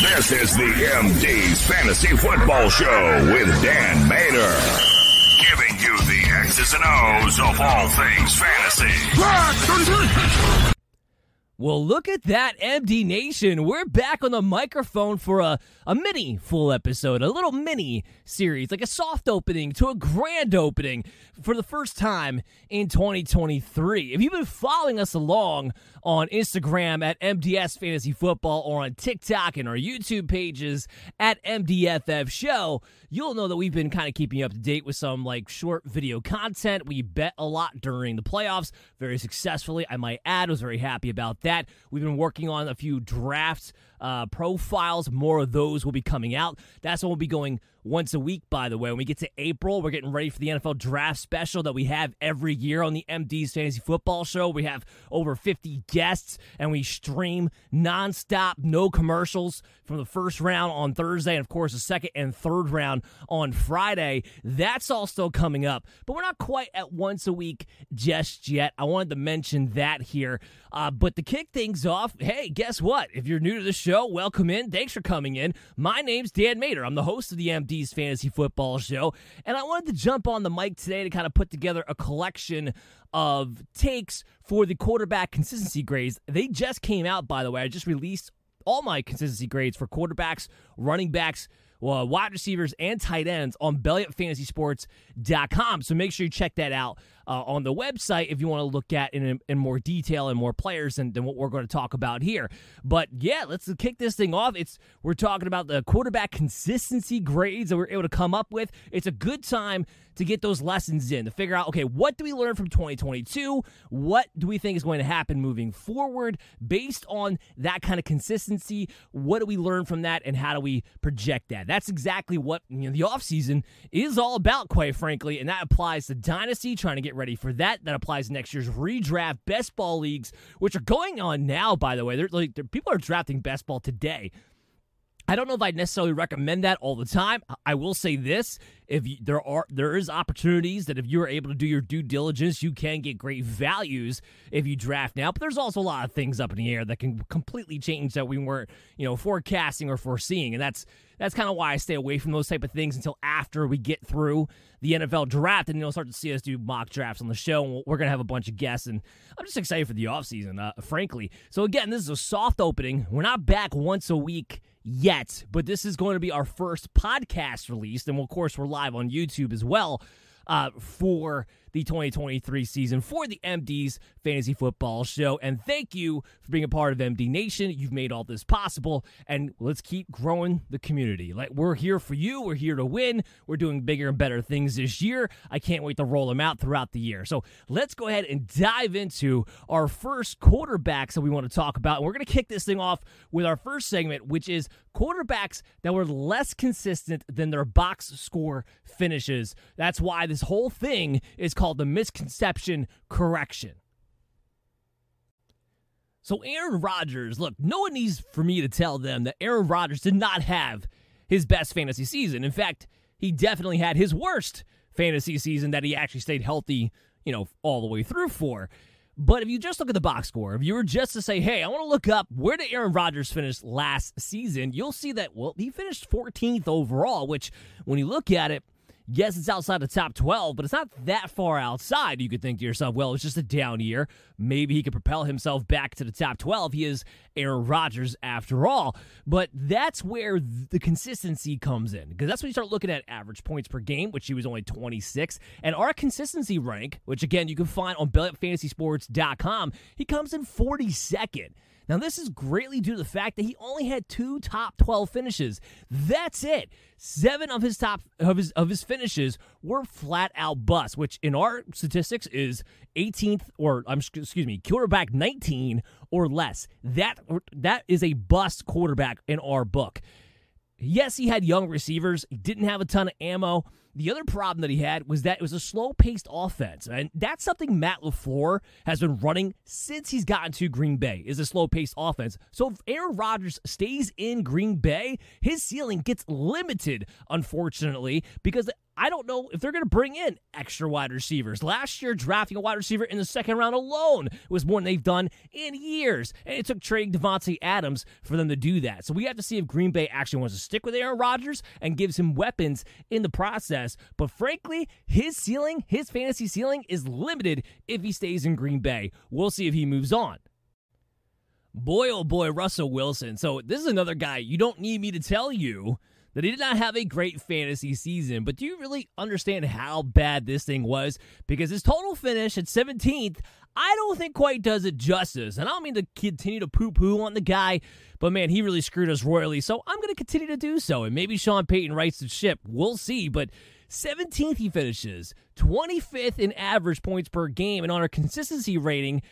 This is the MD's Fantasy Football Show with Dan Mater. Giving you the X's and O's of all things fantasy. Well, look at that, MD Nation. We're back on the microphone for a, a mini full episode, a little mini series, like a soft opening to a grand opening for the first time in 2023. If you've been following us along on Instagram at MDS Fantasy Football or on TikTok and our YouTube pages at MDFF Show, you'll know that we've been kind of keeping you up to date with some like short video content. We bet a lot during the playoffs very successfully. I might add, was very happy about that. We've been working on a few drafts uh, profiles. More of those will be coming out. That's when we'll be going once a week, by the way. When we get to April, we're getting ready for the NFL draft special that we have every year on the MD's Fantasy Football Show. We have over 50 guests and we stream nonstop, no commercials from the first round on Thursday and, of course, the second and third round on Friday. That's all still coming up, but we're not quite at once a week just yet. I wanted to mention that here. Uh, but to kick things off, hey, guess what? If you're new to the show, welcome in. Thanks for coming in. My name's Dan Mater. I'm the host of the MD's Fantasy Football Show, and I wanted to jump on the mic today to kind of put together a collection of takes for the quarterback consistency grades. They just came out, by the way. I just released all my consistency grades for quarterbacks, running backs, well, wide receivers, and tight ends on BellyUpFantasySports.com. So make sure you check that out uh, on the website if you want to look at in, in more detail and more players than, than what we're going to talk about here. But yeah, let's kick this thing off. It's we're talking about the quarterback consistency grades that we're able to come up with. It's a good time to get those lessons in to figure out okay, what do we learn from 2022? What do we think is going to happen moving forward based on that kind of consistency? What do we learn from that and how do we project that? That's exactly what you know, the offseason is all about, quite frankly, and that applies to Dynasty, trying to get ready for that. That applies next year's redraft best ball leagues, which are going on now, by the way. They're, like, they're, people are drafting best ball today. I don't know if I'd necessarily recommend that all the time. I will say this: if you, there are there is opportunities that if you are able to do your due diligence, you can get great values if you draft now. But there's also a lot of things up in the air that can completely change that we weren't you know forecasting or foreseeing, and that's that's kind of why I stay away from those type of things until after we get through the NFL draft, and you'll start to see us do mock drafts on the show. And we're gonna have a bunch of guests, and I'm just excited for the offseason, uh, frankly. So again, this is a soft opening. We're not back once a week yet, but this is going to be our first podcast release. And of course, we're live on YouTube as well uh, for the 2023 season for the MD's Fantasy Football Show. And thank you for being a part of MD Nation. You've made all this possible, and let's keep growing the community. Like we're here for you. We're here to win. We're doing bigger and better things this year. I can't wait to roll them out throughout the year. So let's go ahead and dive into our first quarterbacks that we want to talk about. And we're going to kick this thing off with our first segment, which is quarterbacks that were less consistent than their box score finishes. That's why this whole thing is called called the misconception correction. So, Aaron Rodgers, look, no one needs for me to tell them that Aaron Rodgers did not have his best fantasy season. In fact, he definitely had his worst fantasy season that he actually stayed healthy, you know, all the way through for. But if you just look at the box score, if you were just to say, hey, I want to look up where did Aaron Rodgers finish last season, you'll see that, well, he finished 14th overall, which when you look at it, Yes, it's outside the top 12, but it's not that far outside. You could think to yourself, well, it's just a down year. Maybe he could propel himself back to the top 12. He is Aaron Rodgers after all. But that's where the consistency comes in because that's when you start looking at average points per game, which he was only 26. And our consistency rank, which again, you can find on BellyUpFantasySports.com, he comes in 42nd. Now, this is greatly due to the fact that he only had two top 12 finishes. That's it. Seven of his top of his of his finishes were flat out busts, which in our statistics is 18th or I'm excuse me, quarterback 19 or less. That that is a bust quarterback in our book. Yes, he had young receivers. He didn't have a ton of ammo. The other problem that he had was that it was a slow paced offense. And that's something Matt LaFleur has been running since he's gotten to Green Bay is a slow paced offense. So if Aaron Rodgers stays in Green Bay, his ceiling gets limited, unfortunately, because I don't know if they're going to bring in extra wide receivers. Last year, drafting a wide receiver in the second round alone was more than they've done in years. And it took trading Davante Adams for them to do that. So we have to see if Green Bay actually wants to stick with Aaron Rodgers and gives him weapons in the process. But frankly, his ceiling, his fantasy ceiling, is limited if he stays in Green Bay. We'll see if he moves on. Boy, oh boy, Russell Wilson. So this is another guy you don't need me to tell you that he did not have a great fantasy season. But do you really understand how bad this thing was? Because his total finish at 17th, I don't think quite does it justice. And I don't mean to continue to poo poo on the guy, but man, he really screwed us royally. So I'm going to continue to do so. And maybe Sean Payton rights the ship. We'll see. But 17th he finishes, 25th in average points per game, and on our consistency rating,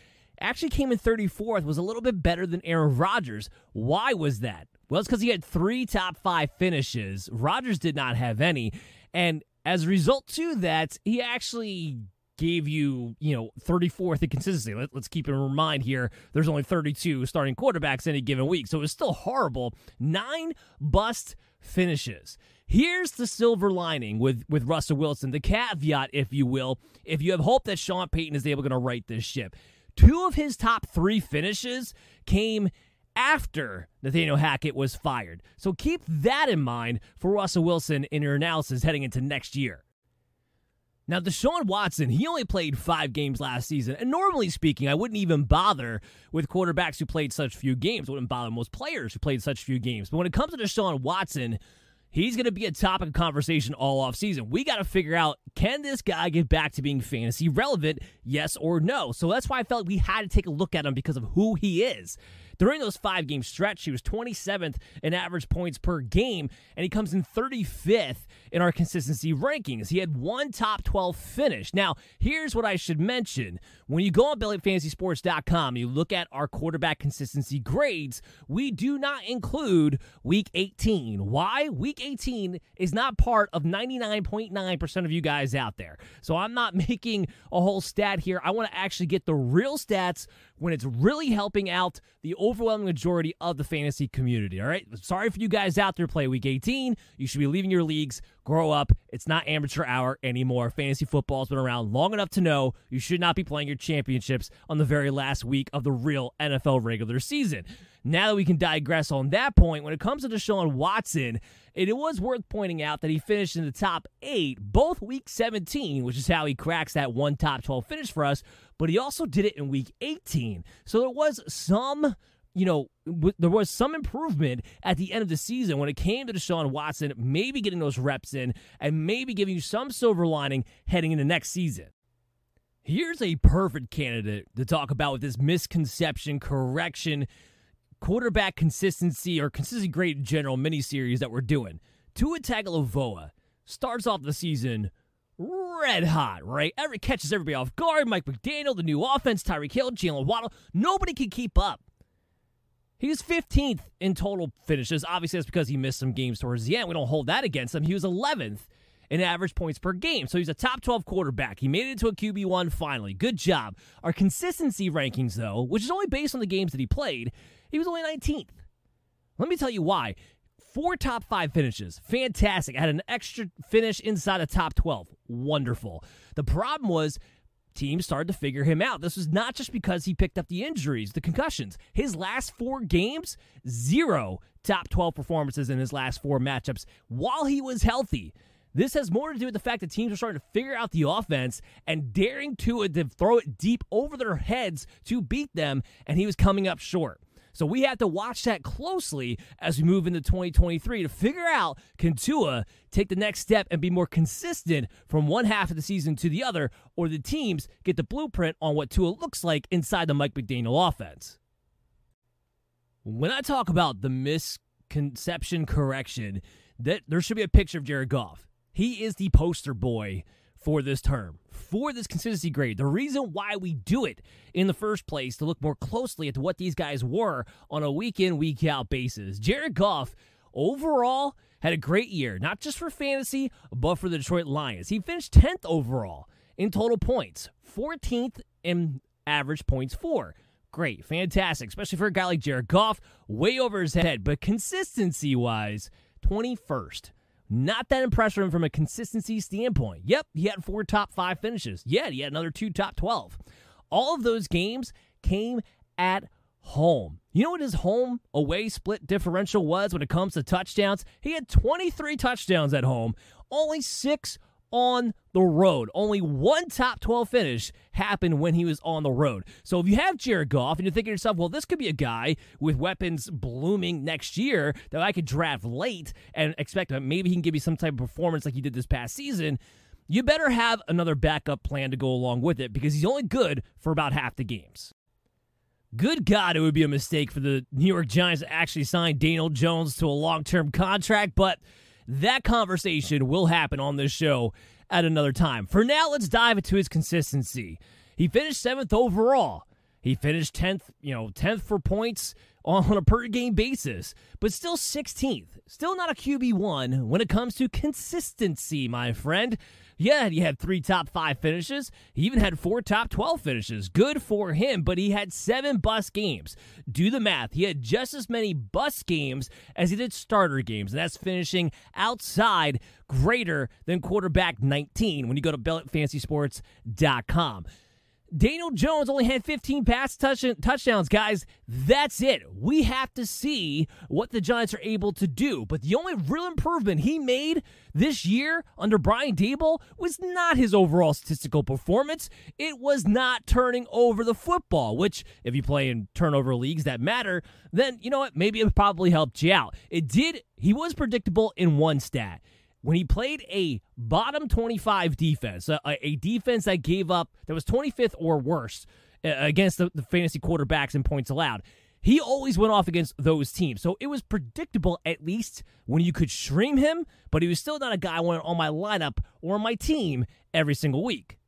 actually came in 34th, was a little bit better than Aaron Rodgers. Why was that? Well, it's because he had three top five finishes. Rodgers did not have any. And as a result to that, he actually gave you, you know, 34th in consistency. Let, us keep in mind here, there's only 32 starting quarterbacks any given week. So it was still horrible. Nine bust finishes. Here's the silver lining with, with Russell Wilson, the caveat, if you will, if you have hope that Sean Payton is able to right this ship. Two of his top three finishes came after Nathaniel Hackett was fired. So keep that in mind for Russell Wilson in your analysis heading into next year. Now, Deshaun Watson, he only played five games last season. And normally speaking, I wouldn't even bother with quarterbacks who played such few games. I wouldn't bother most players who played such few games. But when it comes to Deshaun Watson, he's going to be a topic of conversation all offseason. We got to figure out can this guy get back to being fantasy relevant, yes or no? So that's why I felt we had to take a look at him because of who he is. During those five game stretch, he was 27th in average points per game, and he comes in 35th in our consistency rankings. He had one top 12 finish. Now, here's what I should mention. When you go on BellyFantasySports.com, you look at our quarterback consistency grades, we do not include week 18. Why? Week 18 is not part of 99.9% of you guys out there. So I'm not making a whole stat here. I want to actually get the real stats when it's really helping out the overwhelming majority of the fantasy community. All right. Sorry for you guys out there play week 18. You should be leaving your leagues. Grow up. It's not amateur hour anymore. Fantasy football's been around long enough to know you should not be playing your championships on the very last week of the real NFL regular season. Now that we can digress on that point, when it comes to Deshaun Watson, it was worth pointing out that he finished in the top eight, both week 17, which is how he cracks that one top 12 finish for us, but he also did it in week 18. So there was some you know, w- there was some improvement at the end of the season when it came to Deshaun Watson, maybe getting those reps in and maybe giving you some silver lining heading into next season. Here's a perfect candidate to talk about with this misconception correction quarterback consistency or consistency grade in general mini series that we're doing. Tua Tagovailoa starts off the season red hot, right? Every catches everybody off guard. Mike McDaniel, the new offense, Tyreek Hill, Jaylen Waddle. Nobody can keep up. He was 15th in total finishes. Obviously, that's because he missed some games towards the end. We don't hold that against him. He was 11th in average points per game. So he's a top 12 quarterback. He made it into a QB1 finally. Good job. Our consistency rankings, though, which is only based on the games that he played, he was only 19th. Let me tell you why. Four top five finishes. Fantastic. Had an extra finish inside the top 12. Wonderful. The problem was teams started to figure him out. This was not just because he picked up the injuries, the concussions. His last four games, zero top 12 performances in his last four matchups while he was healthy. This has more to do with the fact that teams are starting to figure out the offense and daring to, to throw it deep over their heads to beat them, and he was coming up short. So we have to watch that closely as we move into 2023 to figure out can Tua take the next step and be more consistent from one half of the season to the other, or the teams get the blueprint on what Tua looks like inside the Mike McDaniel offense. When I talk about the misconception correction, that there should be a picture of Jared Goff. He is the poster boy for this term, for this consistency grade. The reason why we do it in the first place to look more closely at what these guys were on a week in, week out basis. Jared Goff, overall, had a great year, not just for fantasy, but for the Detroit Lions. He finished 10th overall in total points, 14th in average points for. Great, fantastic, especially for a guy like Jared Goff, way over his head. But consistency wise, 21st. Not that impressive from a consistency standpoint. Yep, he had four top five finishes. Yeah, he had another two top 12. All of those games came at home. You know what his home away split differential was when it comes to touchdowns? He had 23 touchdowns at home, only six on the road. Only one top 12 finish happened when he was on the road. So if you have Jared Goff and you're thinking to yourself, well, this could be a guy with weapons blooming next year that I could draft late and expect that maybe he can give me some type of performance like he did this past season, you better have another backup plan to go along with it because he's only good for about half the games. Good God, it would be a mistake for the New York Giants to actually sign Daniel Jones to a long term contract, but that conversation will happen on this show at another time. For now, let's dive into his consistency. He finished seventh overall. He finished 10th, you know, 10th for points on a per game basis, but still 16th. Still not a QB1 when it comes to consistency, my friend. Yeah, he had three top five finishes. He even had four top 12 finishes. Good for him, but he had seven bus games. Do the math. He had just as many bus games as he did starter games, and that's finishing outside greater than quarterback 19 when you go to BellyUpFantasySports.com. Daniel Jones only had 15 pass touch- touchdowns, guys. That's it. We have to see what the Giants are able to do. But the only real improvement he made this year under Brian Daboll was not his overall statistical performance. It was not turning over the football, which, if you play in turnover leagues that matter, then you know what? Maybe it probably helped you out. It did. He was predictable in one stat when he played a bottom 25 defense, a, a, defense that gave up, that was 25th or worse against the, the, fantasy quarterbacks in points allowed, he always went off against those teams. So it was predictable, at least when you could stream him, but he was still not a guy I wanted on my lineup or my team every single week.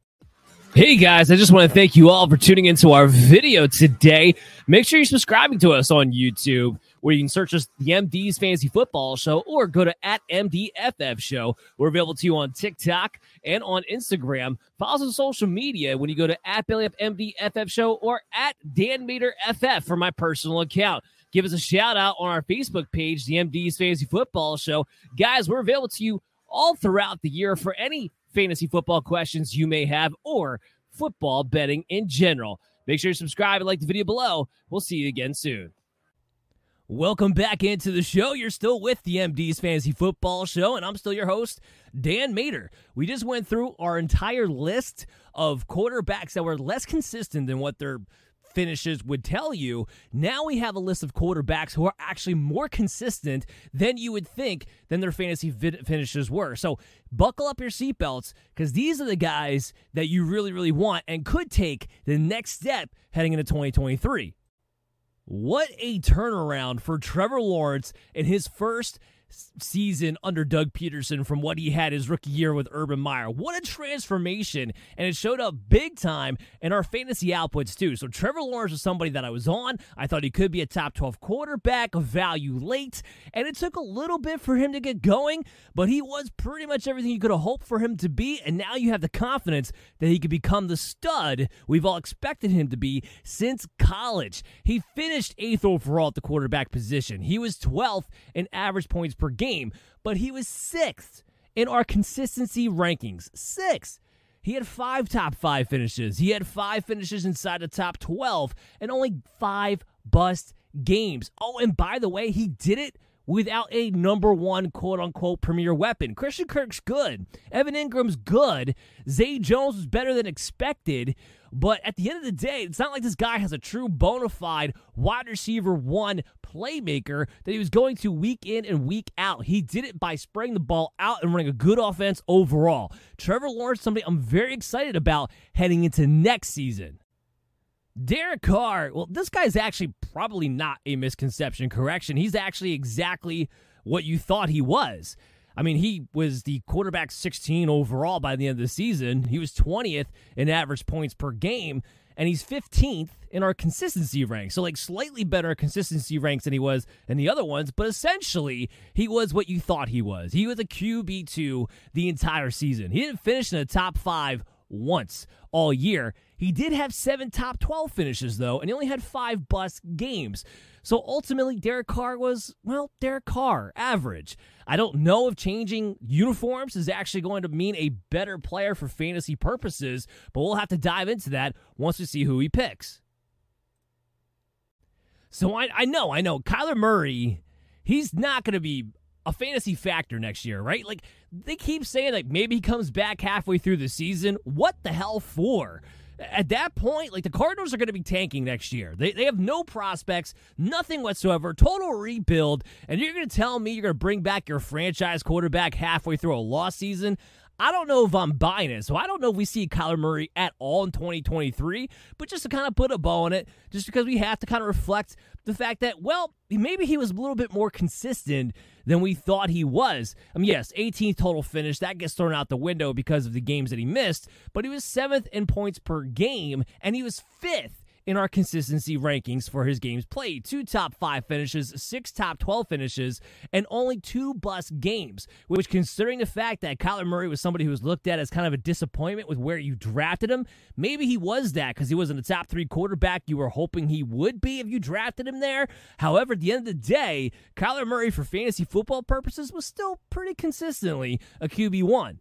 Hey guys, I just want to thank you all for tuning into our video today. Make sure you're subscribing to us on YouTube, where you can search us the MD's Fantasy Football Show or go to at MDFF Show. We're available to you on TikTok and on Instagram. Follow us on social media when you go to at Belly Up MDFF Show or at Dan Mater FF for my personal account. Give us a shout out on our Facebook page, the MD's Fantasy Football Show. Guys, we're available to you all throughout the year for any fantasy football questions you may have or football betting in general. Make sure you subscribe and like the video below. We'll see you again soon. Welcome back into the show. You're still with the MD's Fantasy Football Show, and I'm still your host, Dan Mater. We just went through our entire list of quarterbacks that were less consistent than what they're finishes would tell you. Now we have a list of quarterbacks who are actually more consistent than you would think than their fantasy finishes were. So buckle up your seatbelts because these are the guys that you really, really want and could take the next step heading into 2023. What a turnaround for Trevor Lawrence in his first season under Doug Pederson from what he had his rookie year with Urban Meyer. What a transformation! And it showed up big time in our fantasy outputs, too. So Trevor Lawrence was somebody that I was on. I thought he could be a top 12 quarterback, value late. And it took a little bit for him to get going, but he was pretty much everything you could have hoped for him to be. And now you have the confidence that he could become the stud we've all expected him to be since college. He finished eighth overall at the quarterback position. He was 12th in average points per per game, but he was sixth in our consistency rankings. Sixth. He had five top five finishes. He had five finishes inside the top 12 and only five bust games. Oh, and by the way, he did it without a number one quote unquote premier weapon. Christian Kirk's good. Evan Engram's good. Zay Jones was better than expected. But at the end of the day, it's not like this guy has a true bona fide wide receiver one playmaker that he was going to week in and week out. He did it by spraying the ball out and running a good offense overall. Trevor Lawrence, somebody I'm very excited about heading into next season. Derek Carr, well, this guy's actually probably not a misconception. Correction. He's actually exactly what you thought he was. I mean, he was the quarterback 16 overall by the end of the season. He was 20th in average points per game, and he's 15th in our consistency ranks. So, like, slightly better consistency ranks than he was in the other ones, but essentially, he was what you thought he was. He was a QB2 the entire season. He didn't finish in the top five once all year. He did have seven top 12 finishes, though, and he only had five bust games. So ultimately, Derek Carr was, well, Derek Carr, average. I don't know if changing uniforms is actually going to mean a better player for fantasy purposes, but we'll have to dive into that once we see who he picks. So I, I know, I know, Kyler Murray, he's not going to be a fantasy factor next year, right? Like they keep saying like maybe he comes back halfway through the season. What the hell for? At that point, like the Cardinals are going to be tanking next year. They, they have no prospects, nothing whatsoever, total rebuild. And you're going to tell me you're going to bring back your franchise quarterback halfway through a lost season? I don't know if I'm buying it. So I don't know if we see Kyler Murray at all in 2023, but just to kind of put a bow on it, just because we have to kind of reflect the fact that, well, maybe he was a little bit more consistent than we thought he was. I mean, yes, 18th total finish, that gets thrown out the window because of the games that he missed, but he was seventh in points per game, and he was fifth in our consistency rankings for his games played. Two top five finishes, six top 12 finishes, and only two bust games, which, considering the fact that Kyler Murray was somebody who was looked at as kind of a disappointment with where you drafted him, maybe he was that because he wasn't a top three quarterback you were hoping he would be if you drafted him there. However, at the end of the day, Kyler Murray, for fantasy football purposes, was still pretty consistently a QB1.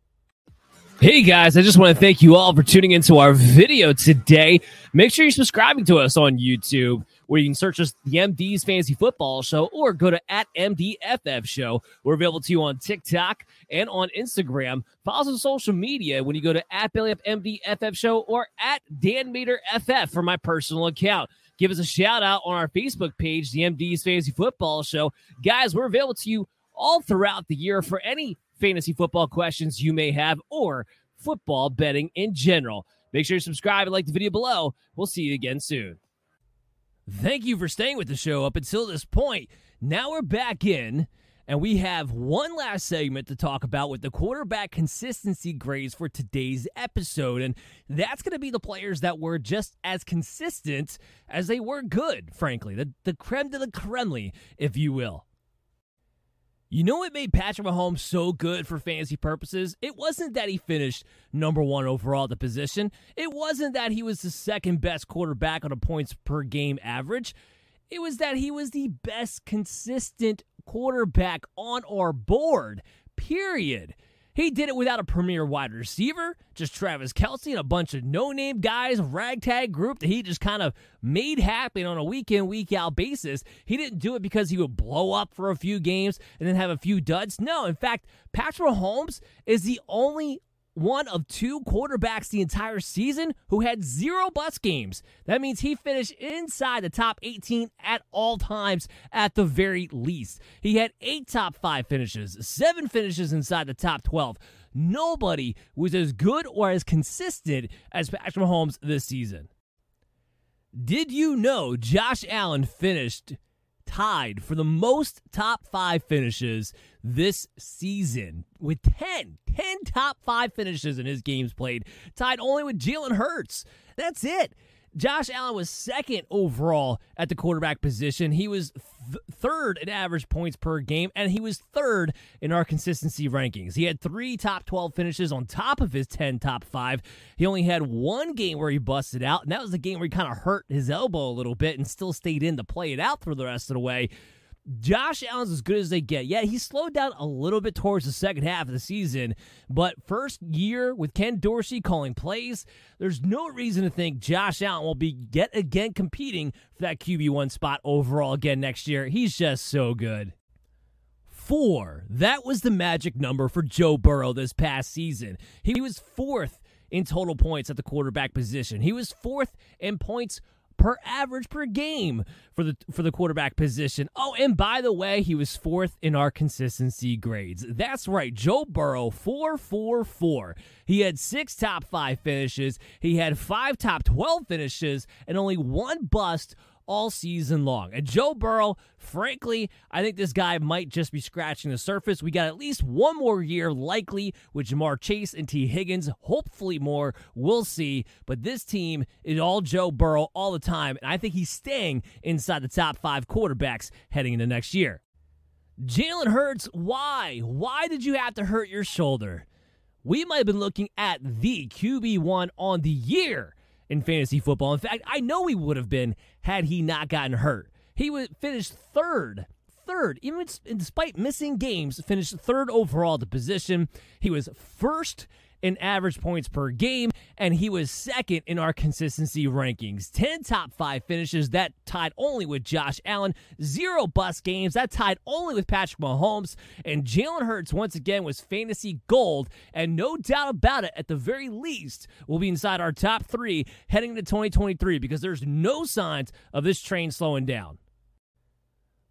Hey guys, I just want to thank you all for tuning into our video today. Make sure you're subscribing to us on YouTube, where you can search us the MD's Fantasy Football Show or go to at MDFF Show. We're available to you on TikTok and on Instagram. Follow us on social media when you go to at Belly Up MDFF Show or at Dan Mater FF for my personal account. Give us a shout out on our Facebook page, the MD's Fantasy Football Show. Guys, we're available to you all throughout the year for any fantasy football questions you may have or football betting in general. Make sure you subscribe and like the video below. We'll see you again soon. Thank you for staying with the show up until this point. Now we're back in, and we have one last segment to talk about with the quarterback consistency grades for today's episode. And that's going to be the players that were just as consistent as they were good, frankly. The, the creme de la creme, if you will. You know what made Patrick Mahomes so good for fantasy purposes? It wasn't that he finished number one overall at the position. It wasn't that he was the second best quarterback on a points per game average. It was that he was the best consistent quarterback on our board, period. He did it without a premier wide receiver, just Travis Kelce and a bunch of no name guys, ragtag group that he just kind of made happen on a week in, week out basis. He didn't do it because he would blow up for a few games and then have a few duds. No, in fact, Patrick Mahomes is the only one of two quarterbacks the entire season who had zero bus games. That means he finished inside the top 18 at all times at the very least. He had eight top five finishes, seven finishes inside the top 12. Nobody was as good or as consistent as Patrick Mahomes this season. Did you know Josh Allen finished tied for the most top five finishes this season with 10, 10 top five finishes in his games played, tied only with Jalen Hurts. That's it. Josh Allen was second overall at the quarterback position. He was th- third in average points per game, and he was third in our consistency rankings. He had three top 12 finishes on top of his 10 top five. He only had one game where he busted out, and that was the game where he kind of hurt his elbow a little bit and still stayed in to play it out for the rest of the way. Josh Allen's as good as they get. Yeah, he slowed down a little bit towards the second half of the season, but first year with Ken Dorsey calling plays, there's no reason to think Josh Allen will be yet again competing for that QB1 spot overall again next year. He's just so good. Four. That was the magic number for Joe Burrow this past season. He was fourth in total points at the quarterback position. He was fourth in points per average per game for the for the quarterback position. Oh, and by the way, he was fourth in our consistency grades. That's right, Joe Burrow, 444. He had six top five finishes, he had five top 12 finishes, and only one bust all season long. And Joe Burrow, frankly, I think this guy might just be scratching the surface. We got at least one more year, likely, with Ja'Marr Chase and Tee Higgins. Hopefully more. We'll see. But this team is all Joe Burrow all the time. And I think he's staying inside the top five quarterbacks heading into next year. Jalen Hurts, why? Why did you have to hurt your shoulder? We might have been looking at the QB1 on the year in fantasy football. In fact, I know he would have been had he not gotten hurt. He would finished third. Third, even despite missing games, finished third overall at the position. He was first in average points per game, and he was second in our consistency rankings. 10 top five finishes, that tied only with Josh Allen. Zero bust games, that tied only with Patrick Mahomes. And Jalen Hurts, once again, was fantasy gold, and no doubt about it, at the very least, will be inside our top three heading into 2023 because there's no signs of this train slowing down.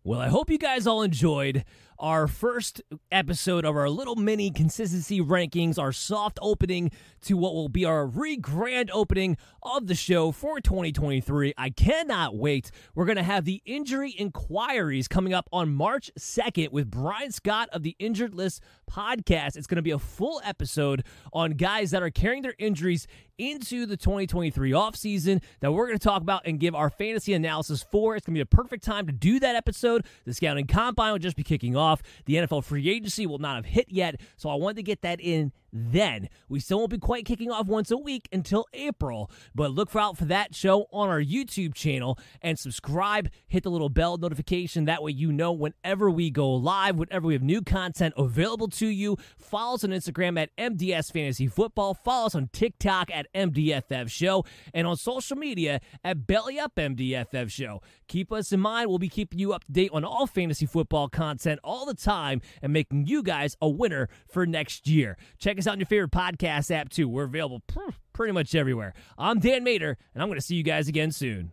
Well, I hope you guys all enjoyed our first episode of our little mini consistency rankings, our soft opening to what will be our re grand opening of the show for 2023. I cannot wait. We're going to have the injury inquiries coming up on March 2nd with Brian Scott of the Injured List podcast. It's going to be a full episode on guys that are carrying their injuries into the 2023 offseason that we're going to talk about and give our fantasy analysis for. It's going to be a perfect time to do that episode. The scouting combine will just be kicking off. The NFL free agency will not have hit yet, so I wanted to get that in then. We still won't be quite kicking off once a week until April, but look out for that show on our YouTube channel and subscribe. Hit the little bell notification. That way you know whenever we go live, whenever we have new content available to you. Follow us on Instagram at MDS Fantasy Football. Follow us on TikTok at MDFF Show and on social media at Belly Up MDFF Show. Keep us in mind. We'll be keeping you up to date on all fantasy football content all the time and making you guys a winner for next year. Check us out on your favorite podcast app, too. We're available pretty much everywhere. I'm Dan Mater, and I'm going to see you guys again soon.